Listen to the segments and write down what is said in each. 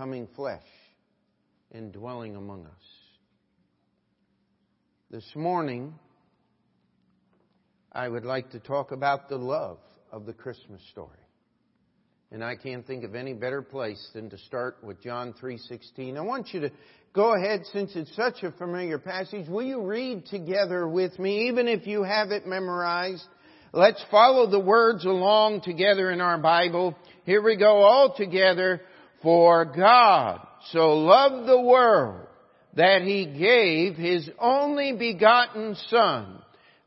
becoming flesh and dwelling among us. This morning, I would like to talk about the love of the Christmas story. And I can't think of any better place than to start with John 3:16. I want you to go ahead since it's such a familiar passage. Will you read together with me even if you have it memorized? Let's follow the words along together in our Bible. Here we go all together. For God so loved the world that he gave his only begotten son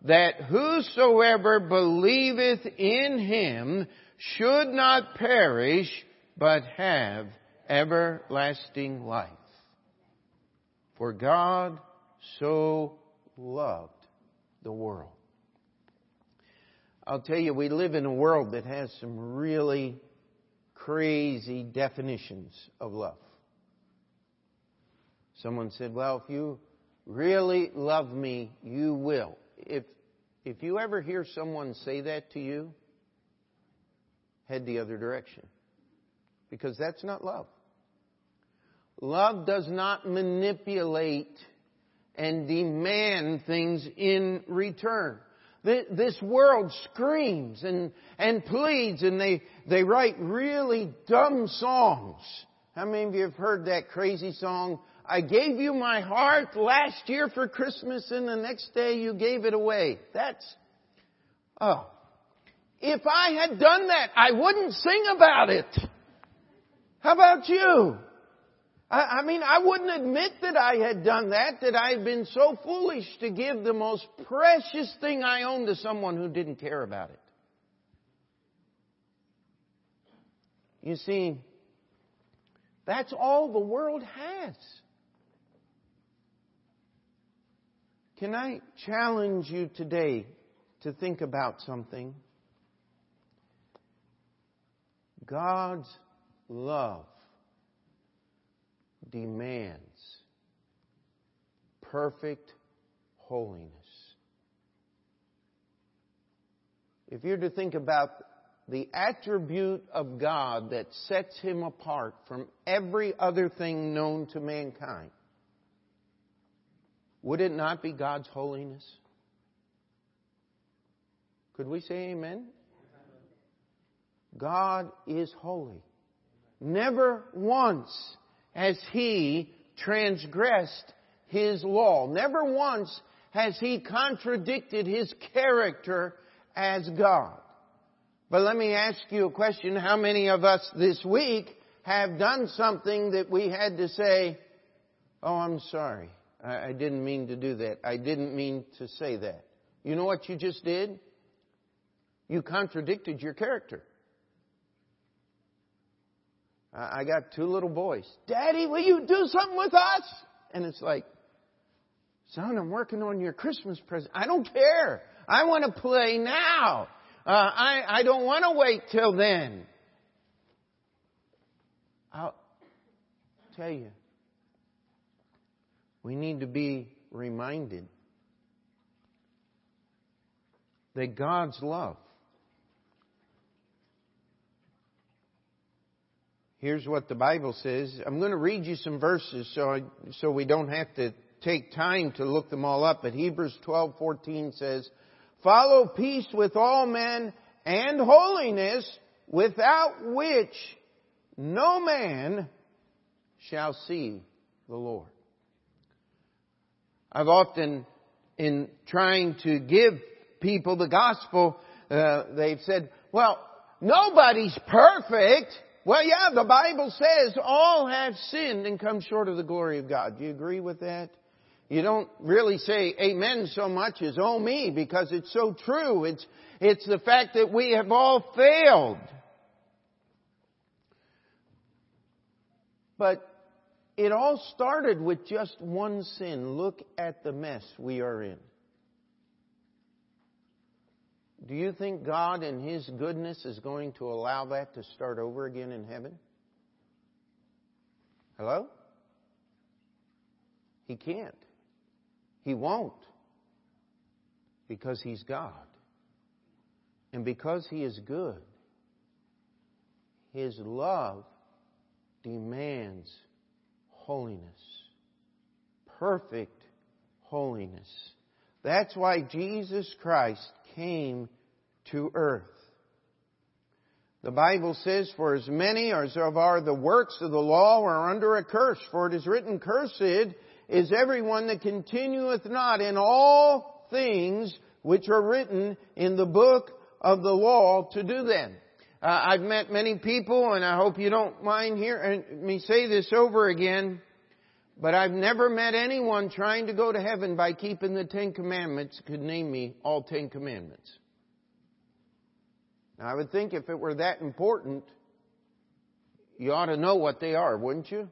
that whosoever believeth in him should not perish, but have everlasting life. For God so loved the world. I'll tell you, we live in a world that has some really crazy definitions of love. Someone said, well, if you really love me, you will. If, if you ever hear someone say that to you, head the other direction. Because that's not love. Love does not manipulate and demand things in return. This world screams and, and pleads and they, they write really dumb songs. How many of you have heard that crazy song? I gave you my heart last year for Christmas and the next day you gave it away. That's, oh. If I had done that, I wouldn't sing about it. How about you? I, I mean, I wouldn't admit that I had done that, that I had been so foolish to give the most precious thing I owned to someone who didn't care about it. You see, that's all the world has. Can I challenge you today to think about something? God's love demands perfect holiness. If you're to think about the attribute of God that sets him apart from every other thing known to mankind, would it not be God's holiness? Could we say amen? God is holy. Never once has He transgressed His law. Never once has He contradicted His character as God. But let me ask you a question. How many of us this week have done something that we had to say, Oh, I'm sorry. I, didn't mean to do that. I didn't mean to say that. You know what you just did? You contradicted your character. I got two little boys. Daddy, will you do something with us? And it's like, son, I'm working on your Christmas present. I don't care. I want to play now. Uh, I, I don't want to wait till then. I'll tell you, we need to be reminded that God's love Here's what the Bible says. I'm going to read you some verses so I, so we don't have to take time to look them all up. But Hebrews 12:14 says, "Follow peace with all men and holiness, without which no man shall see the Lord." I've often, in trying to give people the gospel, uh, they've said, "Well, nobody's perfect." Well, yeah, the Bible says all have sinned and come short of the glory of God. Do you agree with that? You don't really say amen so much as oh me because it's so true. It's, it's the fact that we have all failed. But it all started with just one sin. Look at the mess we are in. Do you think God in His goodness is going to allow that to start over again in heaven? Hello? He can't. He won't. Because He's God. And because He is good, His love demands holiness. Perfect holiness. That's why Jesus Christ came to earth. The Bible says, For as many as of are the works of the law are under a curse, for it is written, Cursed is everyone that continueth not in all things which are written in the book of the law to do them. Uh, I've met many people, and I hope you don't mind hearing me say this over again, but I've never met anyone trying to go to heaven by keeping the Ten Commandments could name me all Ten Commandments. Now, I would think if it were that important, you ought to know what they are, wouldn't you?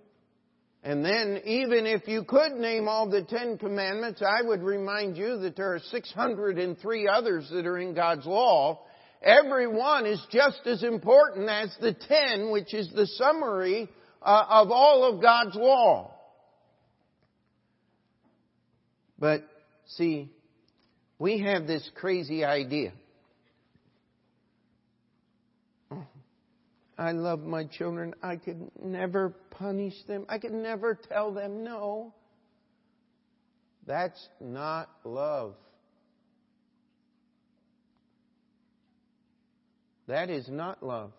And then, even if you could name all the Ten Commandments, I would remind you that there are 603 others that are in God's law. Every one is just as important as the ten, which is the summary uh, of all of God's law. But, see, we have this crazy idea. I love my children. I could never punish them. I could never tell them no. That's not love. That is not love.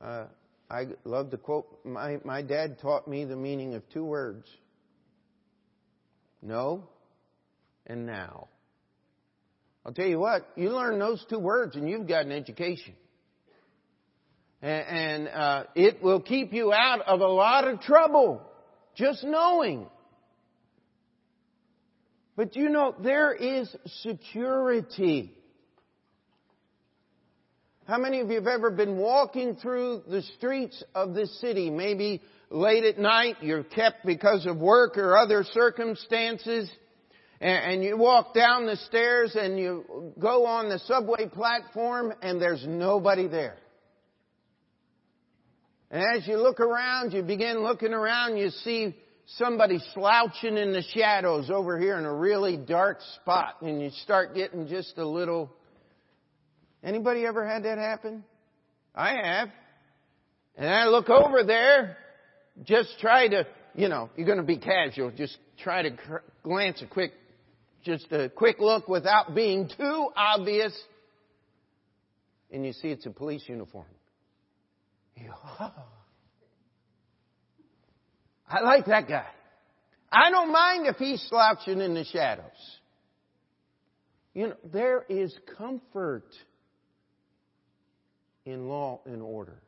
Uh, I love to quote. My, my dad taught me the meaning of two words no and now. I'll tell you what, you learn those two words and you've got an education. And, and uh, it will keep you out of a lot of trouble, just knowing. But you know, there is security. How many of you have ever been walking through the streets of this city? Maybe late at night, you're kept because of work or other circumstances and, you walk down the stairs and you go on the subway platform and there's nobody there. And as you look around, you begin looking around, you see somebody slouching in the shadows over here in a really dark spot and you start getting just a little Anybody ever had that happen? I have. And I look over there, just try to, you know, you're going to be casual, just try to glance a quick just a quick look without being too obvious, and you see it's a police uniform. You, oh. I like that guy. I don't mind if he's slouching in the shadows. You know, there is comfort in law and order.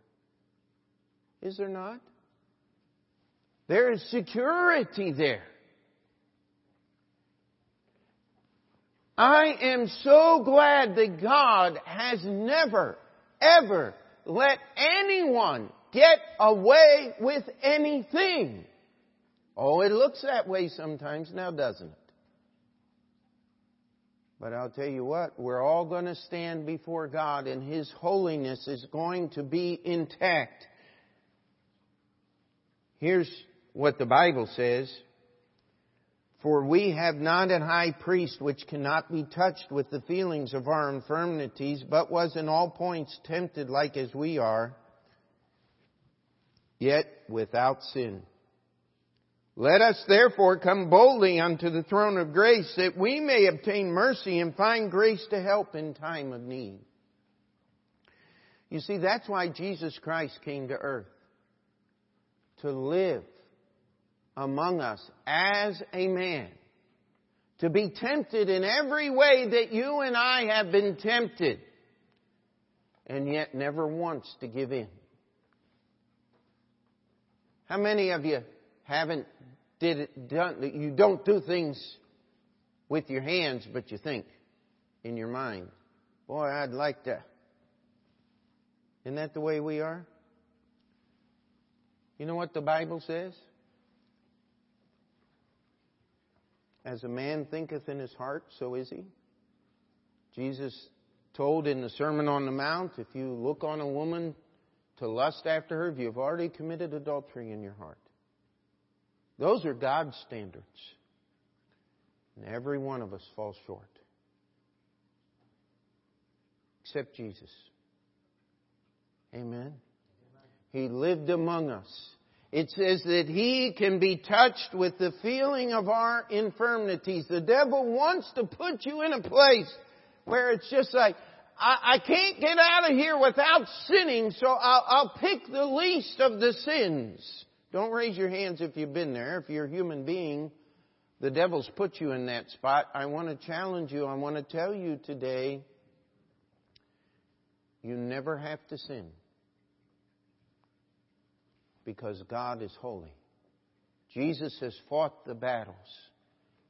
Is there not? There is security there. I am so glad that God has never, ever let anyone get away with anything. Oh, it looks that way sometimes now, doesn't it? But I'll tell you what, we're all going to stand before God and His holiness is going to be intact. Here's what the Bible says. For we have not an high priest which cannot be touched with the feelings of our infirmities, but was in all points tempted like as we are, yet without sin. Let us therefore come boldly unto the throne of grace that we may obtain mercy and find grace to help in time of need. You see, that's why Jesus Christ came to earth. To live among us as a man to be tempted in every way that you and I have been tempted and yet never once to give in. How many of you haven't did it you don't do things with your hands but you think in your mind, boy, I'd like to Isn't that the way we are? You know what the Bible says? As a man thinketh in his heart, so is he. Jesus told in the Sermon on the Mount, if you look on a woman to lust after her, you've already committed adultery in your heart. Those are God's standards. And every one of us falls short. Except Jesus. Amen. He lived among us. It says that he can be touched with the feeling of our infirmities. The devil wants to put you in a place where it's just like, I, I can't get out of here without sinning, so I'll, I'll pick the least of the sins. Don't raise your hands if you've been there. If you're a human being, the devil's put you in that spot. I want to challenge you. I want to tell you today, you never have to sin because God is holy. Jesus has fought the battles.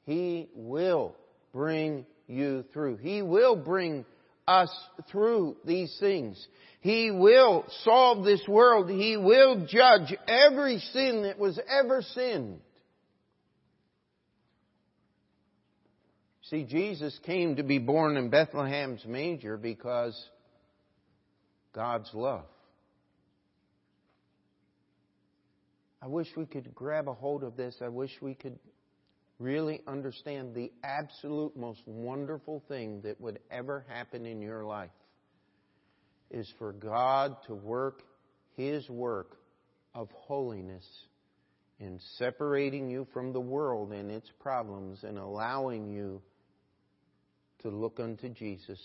He will bring you through. He will bring us through these things. He will solve this world. He will judge every sin that was ever sinned. See, Jesus came to be born in Bethlehem's manger because God's love. I wish we could grab a hold of this. I wish we could really understand the absolute most wonderful thing that would ever happen in your life is for God to work His work of holiness in separating you from the world and its problems and allowing you to look unto Jesus,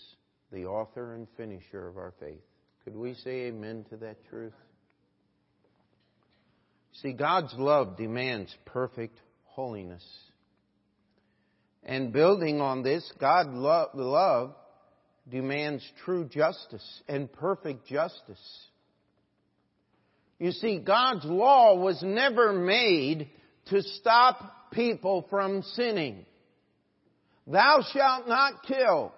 the author and finisher of our faith. Could we say amen to that truth? See, God's love demands perfect holiness. And building on this, God's love demands true justice and perfect justice. You see, God's law was never made to stop people from sinning. Thou shalt not kill.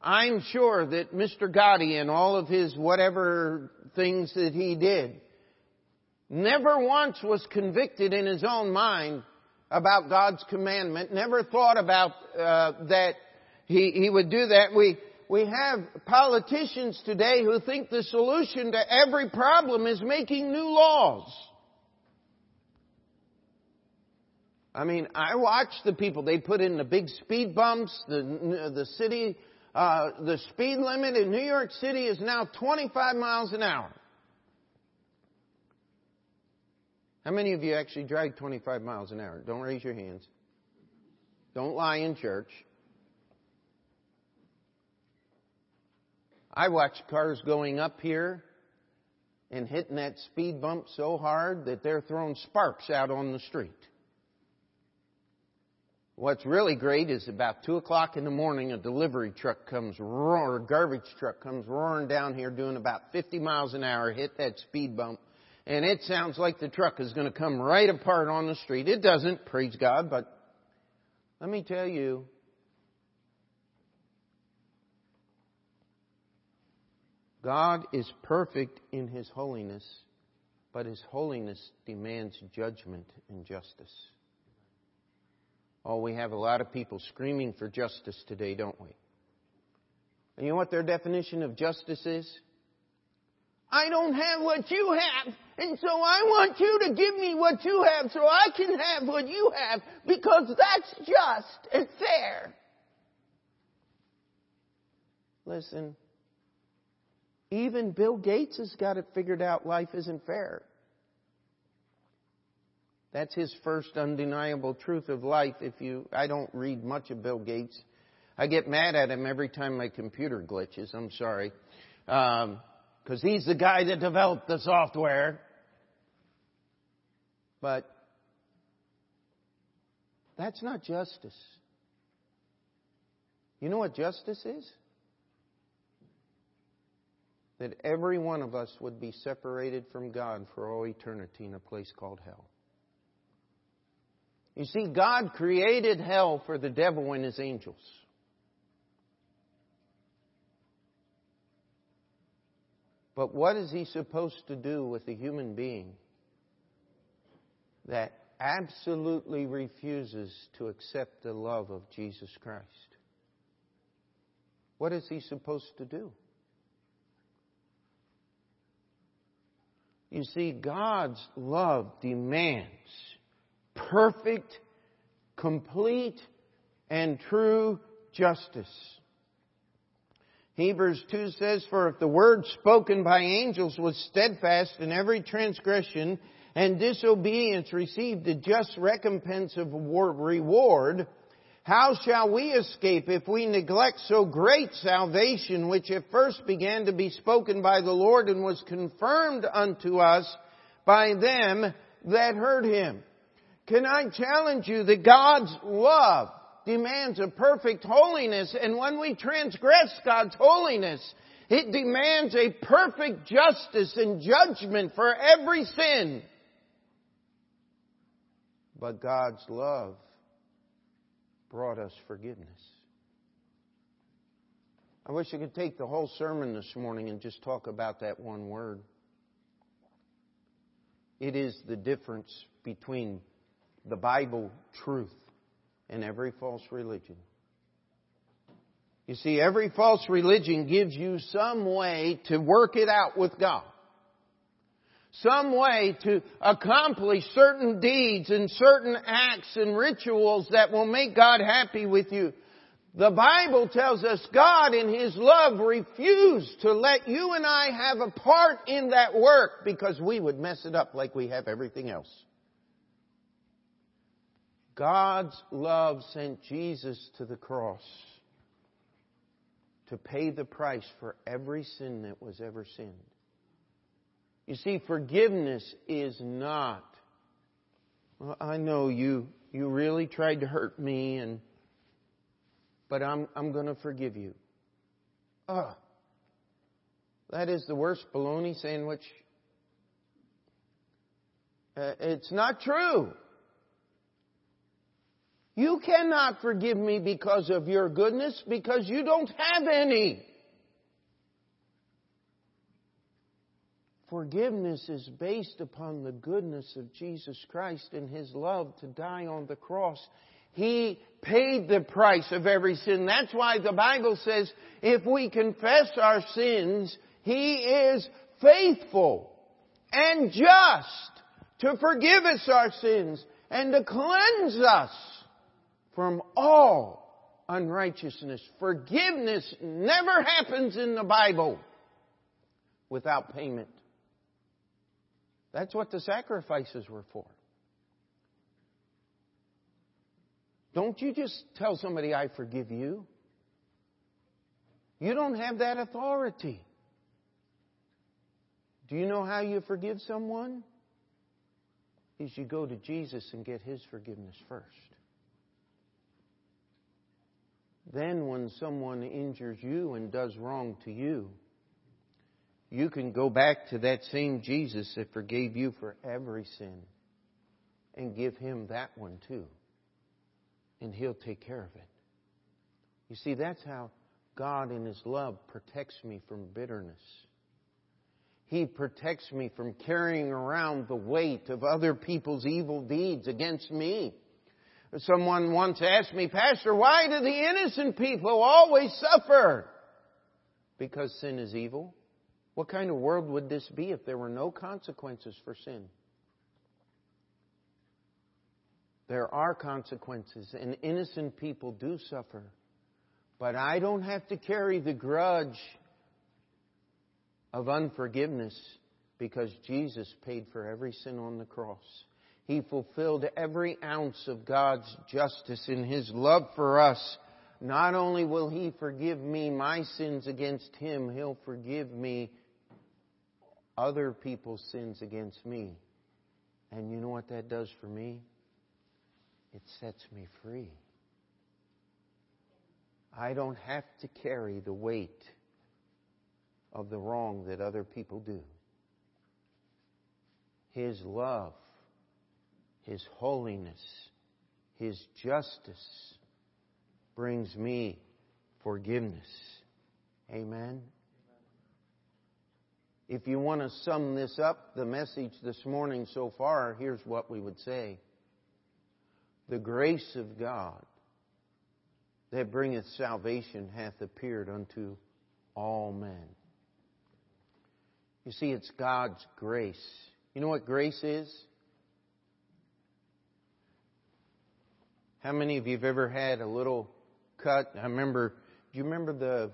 I'm sure that Mr. Gotti and all of his whatever things that he did never once was convicted in his own mind about God's commandment, never thought about uh, that he, he would do that. We, we have politicians today who think the solution to every problem is making new laws. I mean, I watch the people. They put in the big speed bumps. The the city, uh, the speed limit in New York City is now 25 miles an hour. How many of you actually drive 25 miles an hour? Don't raise your hands. Don't lie in church. I watch cars going up here and hitting that speed bump so hard that they're throwing sparks out on the street. What's really great is about two o'clock in the morning, a delivery truck comes roar, garbage truck comes roaring down here doing about 50 miles an hour, hit that speed bump, and it sounds like the truck is going to come right apart on the street. It doesn't, praise God, but let me tell you, God is perfect in His holiness, but His holiness demands judgment and justice. Oh, we have a lot of people screaming for justice today, don't we? And you know what their definition of justice is? I don't have what you have, and so I want you to give me what you have so I can have what you have because that's just and fair. Listen, even Bill Gates has got it figured out life isn't fair. That's his first undeniable truth of life. If you, I don't read much of Bill Gates. I get mad at him every time my computer glitches. I'm sorry. Um, because he's the guy that developed the software. But that's not justice. You know what justice is? That every one of us would be separated from God for all eternity in a place called hell. You see, God created hell for the devil and his angels. But what is he supposed to do with a human being that absolutely refuses to accept the love of Jesus Christ? What is he supposed to do? You see, God's love demands perfect, complete, and true justice. Hebrews 2 says, For if the word spoken by angels was steadfast and every transgression and disobedience received a just recompense of reward, how shall we escape if we neglect so great salvation, which at first began to be spoken by the Lord and was confirmed unto us by them that heard him? Can I challenge you that God's love demands a perfect holiness, and when we transgress God's holiness, it demands a perfect justice and judgment for every sin. But God's love brought us forgiveness. I wish I could take the whole sermon this morning and just talk about that one word. It is the difference between the Bible truth and every false religion. You see, every false religion gives you some way to work it out with God some way to accomplish certain deeds and certain acts and rituals that will make God happy with you. The Bible tells us God in His love refused to let you and I have a part in that work because we would mess it up like we have everything else. God's love sent Jesus to the cross to pay the price for every sin that was ever sinned. You see, forgiveness is not, well, I know you, you really tried to hurt me and, but I'm, I'm gonna forgive you. Ah. That is the worst bologna sandwich. Uh, it's not true. You cannot forgive me because of your goodness because you don't have any. Forgiveness is based upon the goodness of Jesus Christ and His love to die on the cross. He paid the price of every sin. That's why the Bible says if we confess our sins, He is faithful and just to forgive us our sins and to cleanse us from all unrighteousness. Forgiveness never happens in the Bible without payment. That's what the sacrifices were for. Don't you just tell somebody, I forgive you. You don't have that authority. Do you know how you forgive someone? Is you go to Jesus and get His forgiveness first. Then, when someone injures you and does wrong to you, you can go back to that same Jesus that forgave you for every sin and give him that one too. And he'll take care of it. You see, that's how God in his love protects me from bitterness. He protects me from carrying around the weight of other people's evil deeds against me. Someone once asked me, Pastor, why do the innocent people always suffer? Because sin is evil. What kind of world would this be if there were no consequences for sin? There are consequences, and innocent people do suffer. But I don't have to carry the grudge of unforgiveness because Jesus paid for every sin on the cross. He fulfilled every ounce of God's justice in His love for us. Not only will He forgive me my sins against Him, He'll forgive me other people's sins against me. And you know what that does for me? It sets me free. I don't have to carry the weight of the wrong that other people do. His love, His holiness, His justice brings me forgiveness. Amen. If you want to sum this up, the message this morning so far, here's what we would say. The grace of God that bringeth salvation hath appeared unto all men. You see, it's God's grace. You know what grace is? How many of you have ever had a little cut? I remember, do you remember the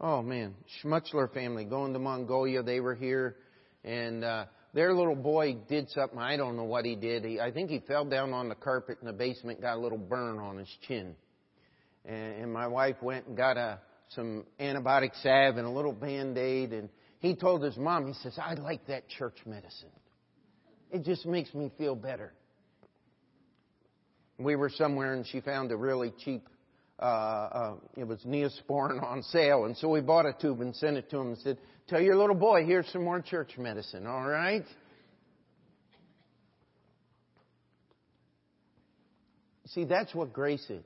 Oh man, Schmutzler family going to Mongolia. They were here, and uh, their little boy did something. I don't know what he did. He, I think he fell down on the carpet in the basement, got a little burn on his chin. And, and my wife went and got a some antibiotic salve and a little band aid, and he told his mom, he says, "I like that church medicine. It just makes me feel better." We were somewhere, and she found a really cheap uh, uh, it was Neosporin on sale, and so we bought a tube and sent it to him and said, "Tell your little boy here's some more church medicine, all right?" See, that's what grace is.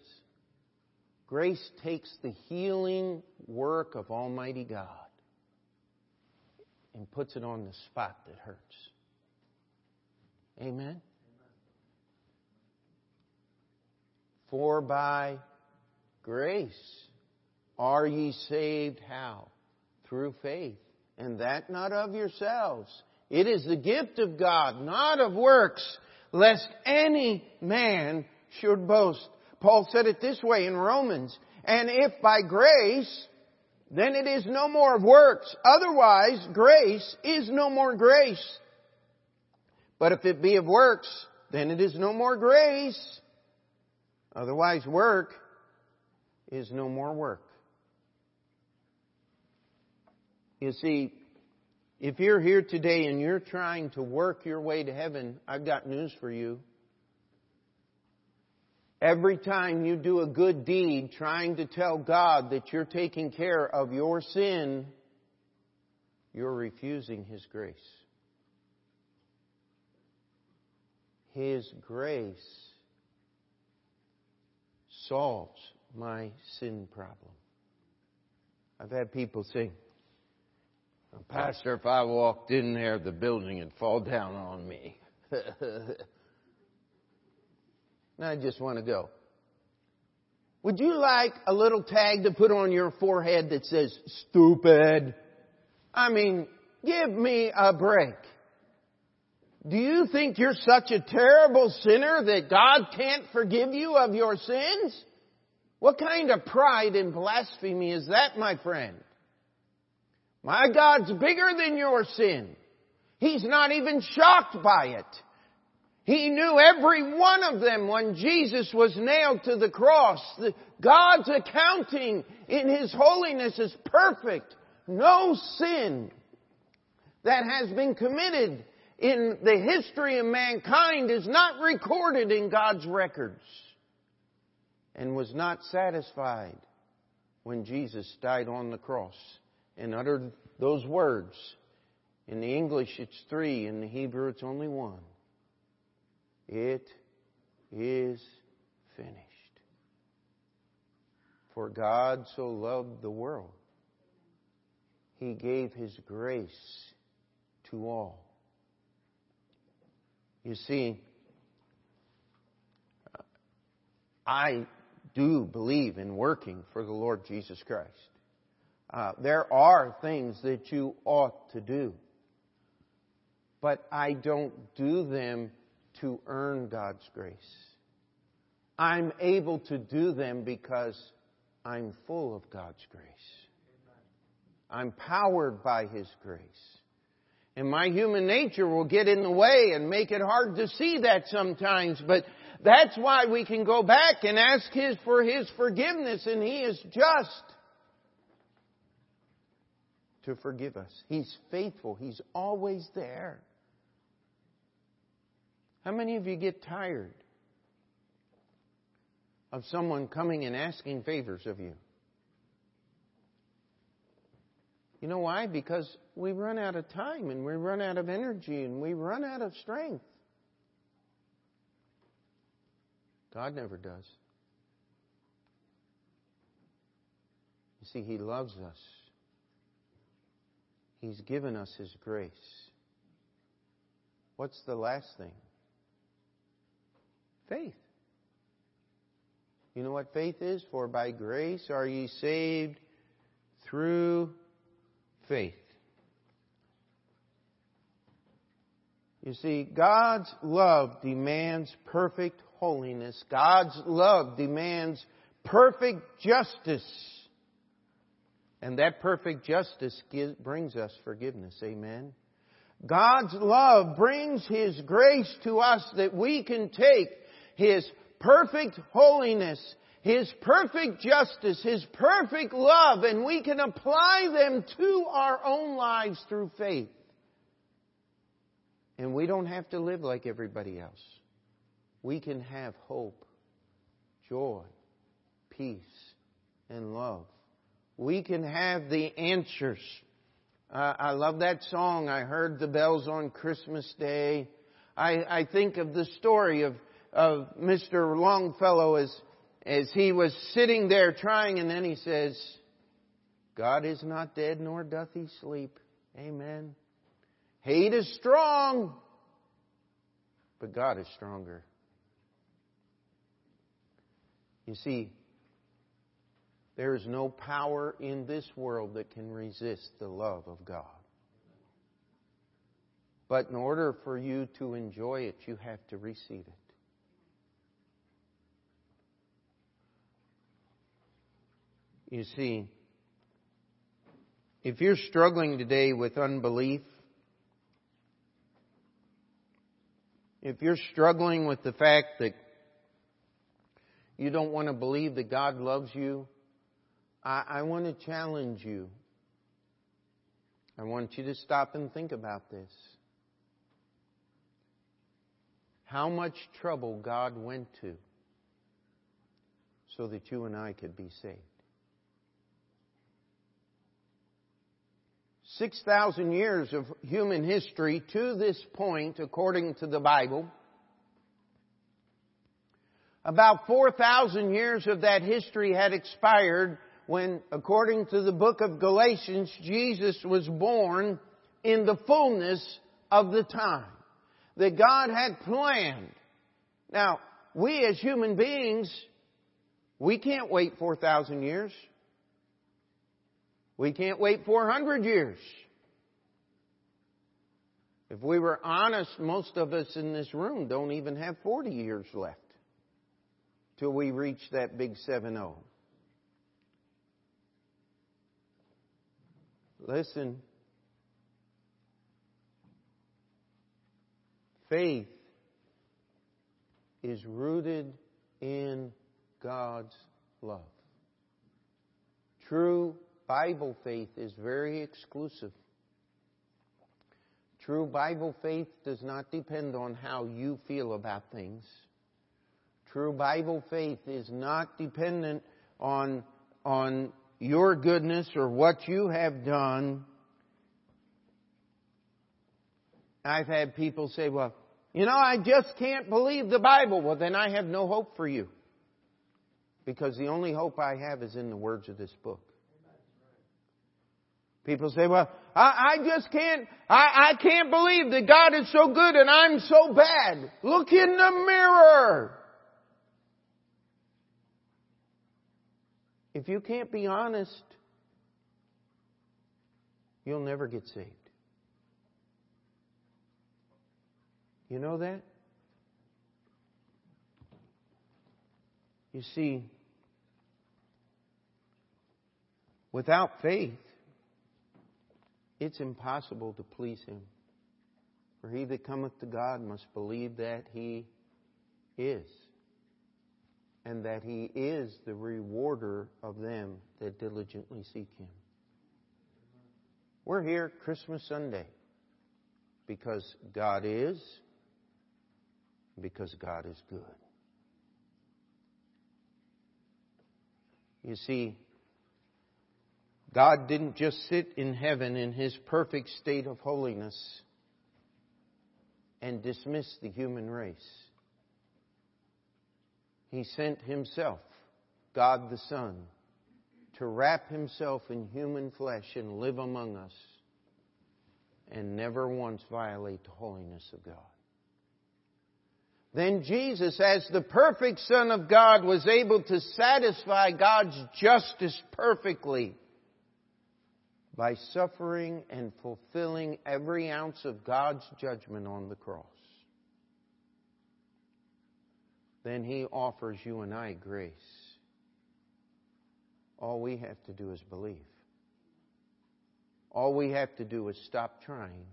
Grace takes the healing work of Almighty God and puts it on the spot that hurts. Amen? For by Grace. Are ye saved how? Through faith. And that not of yourselves. It is the gift of God, not of works, lest any man should boast. Paul said it this way in Romans. And if by grace, then it is no more of works. Otherwise, grace is no more grace. But if it be of works, then it is no more grace. Otherwise, work is no more work. You see, if you're here today and you're trying to work your way to heaven, I've got news for you. Every time you do a good deed trying to tell God that you're taking care of your sin, you're refusing His grace. His grace solves my sin problem. I've had people say, Pastor, if I walked in there, the building would fall down on me. and I just want to go. Would you like a little tag to put on your forehead that says, stupid? I mean, give me a break. Do you think you're such a terrible sinner that God can't forgive you of your sins? What kind of pride and blasphemy is that, my friend? My God's bigger than your sin. He's not even shocked by it. He knew every one of them when Jesus was nailed to the cross. God's accounting in His holiness is perfect. No sin that has been committed in the history of mankind is not recorded in God's records and was not satisfied when Jesus died on the cross and uttered those words. In the English, it's three. In the Hebrew, it's only one. It is finished. For God so loved the world, He gave His grace to all. You see, I do believe in working for the Lord Jesus Christ. Uh, there are things that you ought to do, but I don't do them to earn God's grace. I'm able to do them because I'm full of God's grace. I'm powered by His grace. And my human nature will get in the way and make it hard to see that sometimes, but that's why we can go back and ask His for His forgiveness, and He is just to forgive us. He's faithful. He's always there. How many of you get tired of someone coming and asking favors of you? You know why? Because we run out of time and we run out of energy and we run out of strength. God never does. You see, He loves us. He's given us His grace. What's the last thing? Faith. You know what faith is? For by grace are ye saved through faith. You see, God's love demands perfect holiness. God's love demands perfect justice. And that perfect justice gives, brings us forgiveness. Amen. God's love brings His grace to us that we can take His perfect holiness, His perfect justice, His perfect love, and we can apply them to our own lives through faith. And we don't have to live like everybody else. We can have hope, joy, peace, and love. We can have the answers. Uh, I love that song. I heard the bells on Christmas Day. I, I think of the story of, of Mr. Longfellow as, as he was sitting there trying, and then he says, God is not dead, nor doth he sleep. Amen. Hate is strong, but God is stronger. You see, there is no power in this world that can resist the love of God. But in order for you to enjoy it, you have to receive it. You see, if you're struggling today with unbelief, if you're struggling with the fact that you don't want to believe that God loves you, I, I want to challenge you. I want you to stop and think about this. How much trouble God went to so that you and I could be saved. 6,000 years of human history to this point, according to the Bible. About 4,000 years of that history had expired when, according to the book of Galatians, Jesus was born in the fullness of the time that God had planned. Now, we as human beings, we can't wait 4,000 years. We can't wait 400 years. If we were honest, most of us in this room don't even have 40 years left till we reach that big 7 0. Listen. Faith is rooted in God's love. True Bible faith is very exclusive. True Bible faith does not depend on how you feel about things. True Bible faith is not dependent on, on your goodness or what you have done. I've had people say, well, you know, I just can't believe the Bible. Well, then I have no hope for you. Because the only hope I have is in the words of this book. People say, well, I, I just can't, I, I can't believe that God is so good and I'm so bad. Look in the mirror. If you can't be honest, you'll never get saved. You know that? You see, without faith, it's impossible to please Him. For he that cometh to God must believe that He is and that He is the rewarder of them that diligently seek Him. We're here Christmas Sunday because God is, because God is good. You see, God didn't just sit in heaven in His perfect state of holiness and dismiss the human race. He sent Himself, God the Son, to wrap Himself in human flesh and live among us and never once violate the holiness of God. Then Jesus, as the perfect Son of God, was able to satisfy God's justice perfectly by suffering and fulfilling every ounce of God's judgment on the cross then He offers you and I grace. All we have to do is believe. All we have to do is stop trying.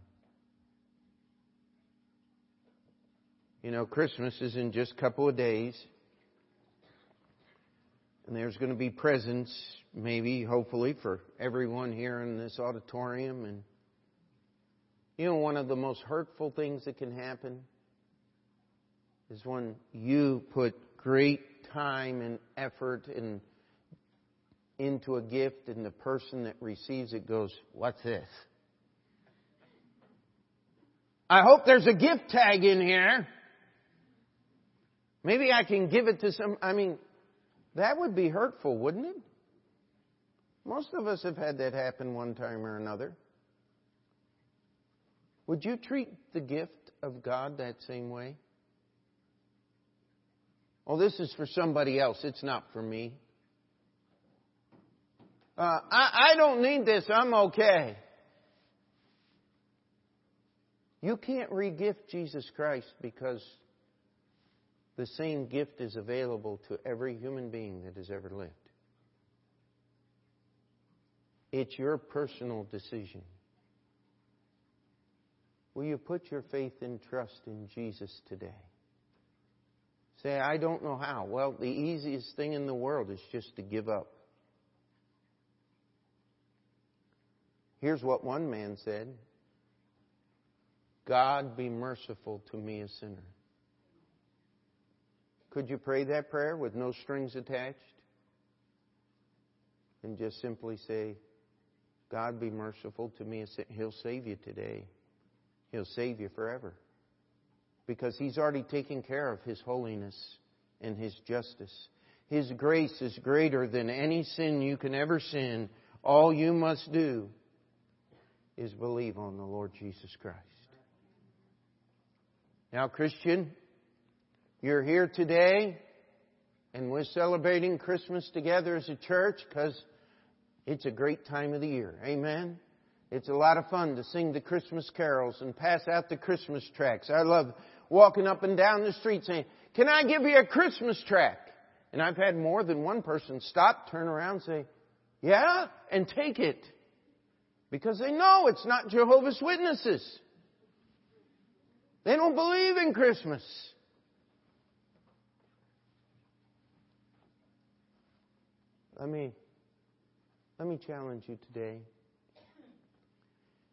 You know, Christmas is in just a couple of days. And there's going to be presents, maybe, hopefully, for everyone here in this auditorium. And, you know, one of the most hurtful things that can happen is when you put great time and effort and into a gift and the person that receives it goes, What's this? I hope there's a gift tag in here. Maybe I can give it to some. I mean, that would be hurtful, wouldn't it? Most of us have had that happen one time or another. Would you treat the gift of God that same way? Oh, this is for somebody else. It's not for me. Uh, I, I don't need this. I'm okay. You can't regift Jesus Christ because the same gift is available to every human being that has ever lived. It's your personal decision. Will you put your faith and trust in Jesus today? Say, I don't know how. Well, the easiest thing in the world is just to give up. Here's what one man said God be merciful to me, a sinner. Could you pray that prayer with no strings attached? And just simply say, God be merciful to me. He'll save you today. He'll save you forever. Because He's already taken care of His holiness and His justice. His grace is greater than any sin you can ever sin. All you must do is believe on the Lord Jesus Christ. Now, Christian, you're here today and we're celebrating Christmas together as a church because it's a great time of the year. Amen. It's a lot of fun to sing the Christmas carols and pass out the Christmas tracts. I love walking up and down the street saying, Can I give you a Christmas tract? And I've had more than one person stop, turn around, say, Yeah, and take it. Because they know it's not Jehovah's Witnesses. They don't believe in Christmas. Let me, let me challenge you today.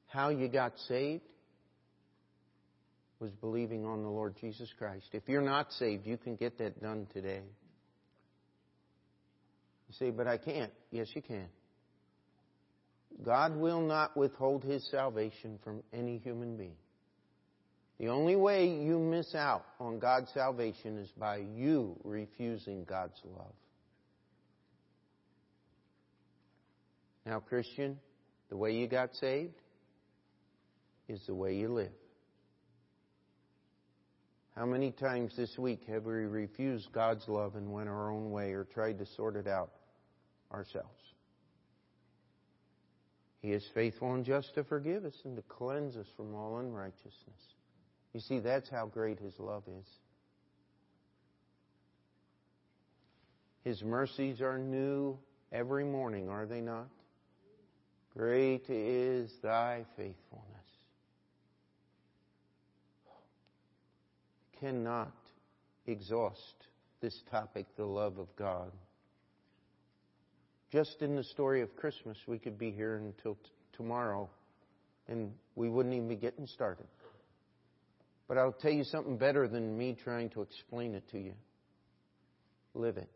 How you got saved was believing on the Lord Jesus Christ. If you're not saved, you can get that done today. You say, but I can't. Yes, you can. God will not withhold His salvation from any human being. The only way you miss out on God's salvation is by you refusing God's love. Now, Christian, the way you got saved is the way you live. How many times this week have we refused God's love and went our own way or tried to sort it out ourselves? He is faithful and just to forgive us and to cleanse us from all unrighteousness. You see, that's how great His love is. His mercies are new every morning, are they not? Great is thy faithfulness. Cannot exhaust this topic, the love of God. Just in the story of Christmas, we could be here until t- tomorrow and we wouldn't even be getting started. But I'll tell you something better than me trying to explain it to you. Live it.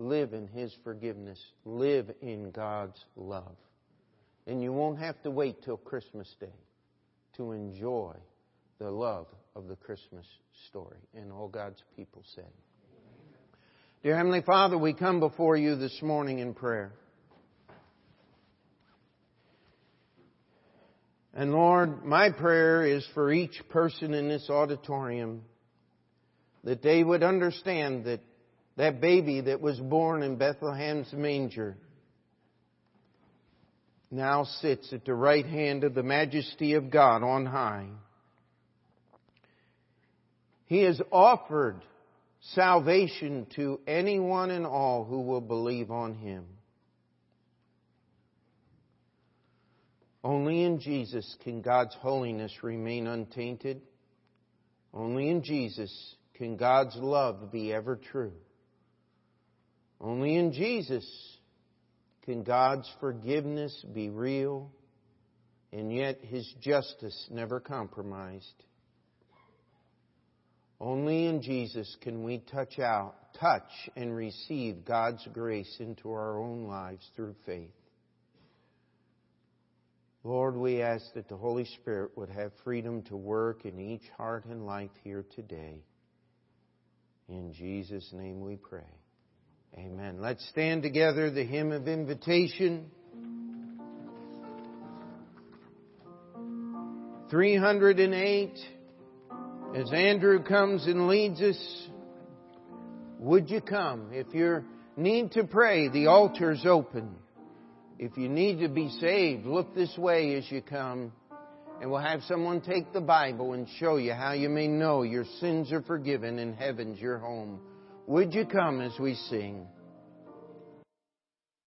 Live in His forgiveness. Live in God's love. And you won't have to wait till Christmas Day to enjoy the love of the Christmas story. And all God's people said. Dear Heavenly Father, we come before you this morning in prayer. And Lord, my prayer is for each person in this auditorium that they would understand that that baby that was born in Bethlehem's manger now sits at the right hand of the majesty of God on high. He has offered salvation to anyone and all who will believe on him. Only in Jesus can God's holiness remain untainted. Only in Jesus can God's love be ever true. Only in Jesus can God's forgiveness be real and yet His justice never compromised. Only in Jesus can we touch out, touch and receive God's grace into our own lives through faith. Lord, we ask that the Holy Spirit would have freedom to work in each heart and life here today. In Jesus' name we pray. Amen. Let's stand together the hymn of invitation. 308. As Andrew comes and leads us, would you come? If you need to pray, the altar's open. If you need to be saved, look this way as you come. And we'll have someone take the Bible and show you how you may know your sins are forgiven and heaven's your home. Would you come as we sing?